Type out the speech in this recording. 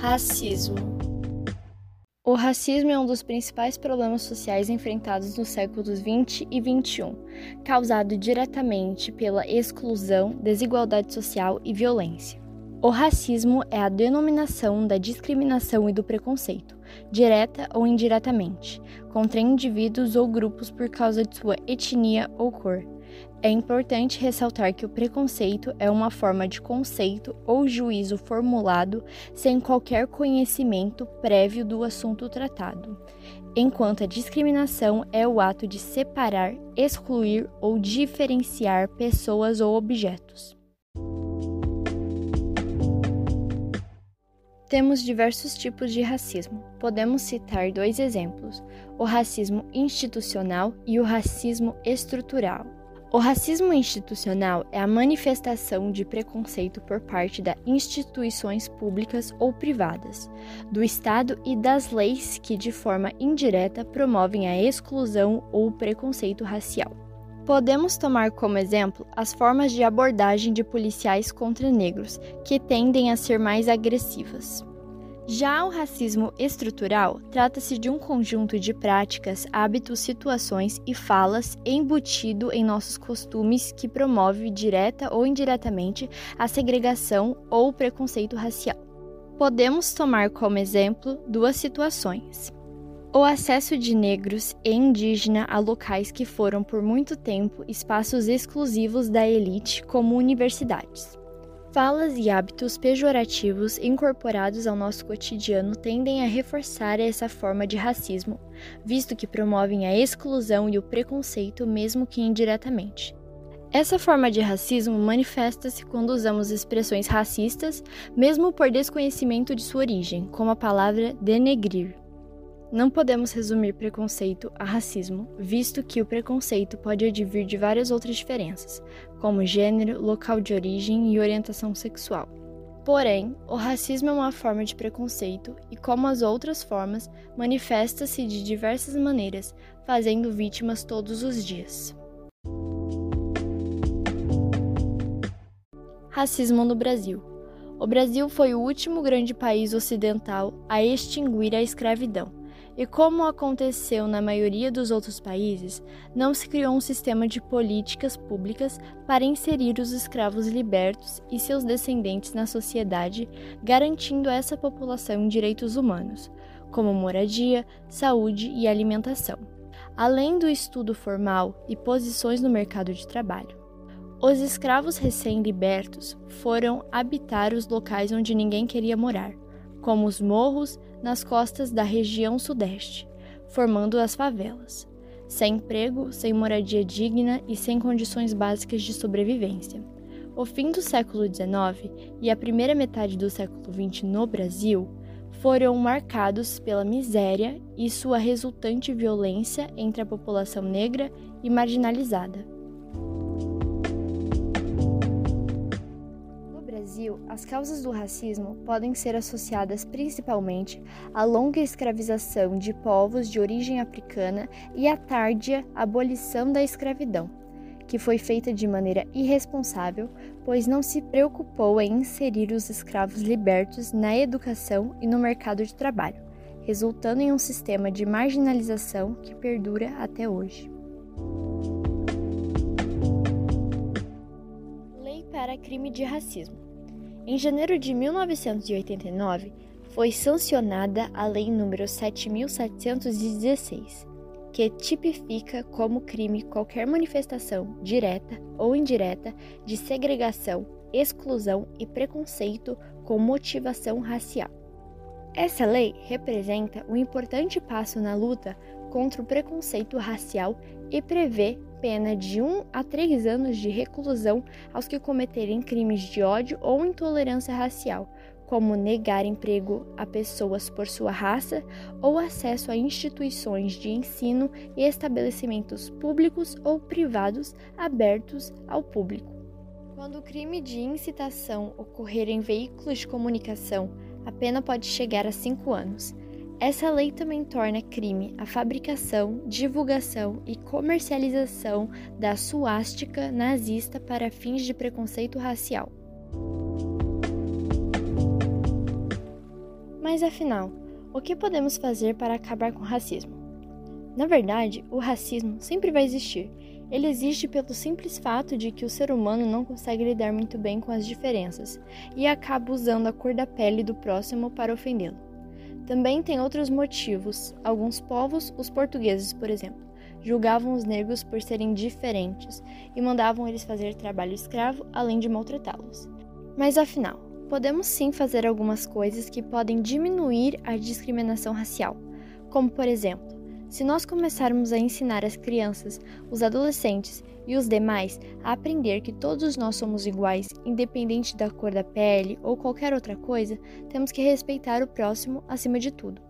Racismo. O racismo é um dos principais problemas sociais enfrentados nos séculos 20 e 21, causado diretamente pela exclusão, desigualdade social e violência. O racismo é a denominação da discriminação e do preconceito, direta ou indiretamente, contra indivíduos ou grupos por causa de sua etnia ou cor é importante ressaltar que o preconceito é uma forma de conceito ou juízo formulado sem qualquer conhecimento prévio do assunto tratado, enquanto a discriminação é o ato de separar, excluir ou diferenciar pessoas ou objetos. Temos diversos tipos de racismo. Podemos citar dois exemplos: o racismo institucional e o racismo estrutural. O racismo institucional é a manifestação de preconceito por parte das instituições públicas ou privadas, do Estado e das leis que, de forma indireta, promovem a exclusão ou preconceito racial. Podemos tomar como exemplo as formas de abordagem de policiais contra negros, que tendem a ser mais agressivas. Já o racismo estrutural trata-se de um conjunto de práticas, hábitos, situações e falas embutido em nossos costumes que promove direta ou indiretamente a segregação ou preconceito racial. Podemos tomar como exemplo duas situações. O acesso de negros e indígenas a locais que foram por muito tempo espaços exclusivos da elite, como universidades. Falas e hábitos pejorativos incorporados ao nosso cotidiano tendem a reforçar essa forma de racismo, visto que promovem a exclusão e o preconceito, mesmo que indiretamente. Essa forma de racismo manifesta-se quando usamos expressões racistas, mesmo por desconhecimento de sua origem, como a palavra denegrir. Não podemos resumir preconceito a racismo, visto que o preconceito pode advir de várias outras diferenças, como gênero, local de origem e orientação sexual. Porém, o racismo é uma forma de preconceito e, como as outras formas, manifesta-se de diversas maneiras, fazendo vítimas todos os dias. Racismo no Brasil. O Brasil foi o último grande país ocidental a extinguir a escravidão e como aconteceu na maioria dos outros países, não se criou um sistema de políticas públicas para inserir os escravos libertos e seus descendentes na sociedade, garantindo a essa população direitos humanos, como moradia, saúde e alimentação, além do estudo formal e posições no mercado de trabalho. Os escravos recém-libertos foram habitar os locais onde ninguém queria morar como os morros nas costas da região sudeste, formando as favelas, sem emprego, sem moradia digna e sem condições básicas de sobrevivência. O fim do século XIX e a primeira metade do século XX no Brasil foram marcados pela miséria e sua resultante violência entre a população negra e marginalizada. Brasil, as causas do racismo podem ser associadas principalmente à longa escravização de povos de origem africana e à tardia abolição da escravidão, que foi feita de maneira irresponsável, pois não se preocupou em inserir os escravos libertos na educação e no mercado de trabalho, resultando em um sistema de marginalização que perdura até hoje. Lei para crime de racismo. Em janeiro de 1989, foi sancionada a Lei nº 7716, que tipifica como crime qualquer manifestação direta ou indireta de segregação, exclusão e preconceito com motivação racial. Essa lei representa um importante passo na luta contra o preconceito racial e prevê pena de 1 a 3 anos de reclusão aos que cometerem crimes de ódio ou intolerância racial, como negar emprego a pessoas por sua raça ou acesso a instituições de ensino e estabelecimentos públicos ou privados abertos ao público. Quando o crime de incitação ocorrer em veículos de comunicação, a pena pode chegar a 5 anos. Essa lei também torna crime a fabricação, divulgação e comercialização da suástica nazista para fins de preconceito racial. Mas afinal, o que podemos fazer para acabar com o racismo? Na verdade, o racismo sempre vai existir. Ele existe pelo simples fato de que o ser humano não consegue lidar muito bem com as diferenças e acaba usando a cor da pele do próximo para ofendê-lo. Também tem outros motivos. Alguns povos, os portugueses, por exemplo, julgavam os negros por serem diferentes e mandavam eles fazer trabalho escravo, além de maltratá-los. Mas afinal, podemos sim fazer algumas coisas que podem diminuir a discriminação racial, como por exemplo, se nós começarmos a ensinar as crianças, os adolescentes e os demais a aprender que todos nós somos iguais, independente da cor da pele ou qualquer outra coisa, temos que respeitar o próximo acima de tudo.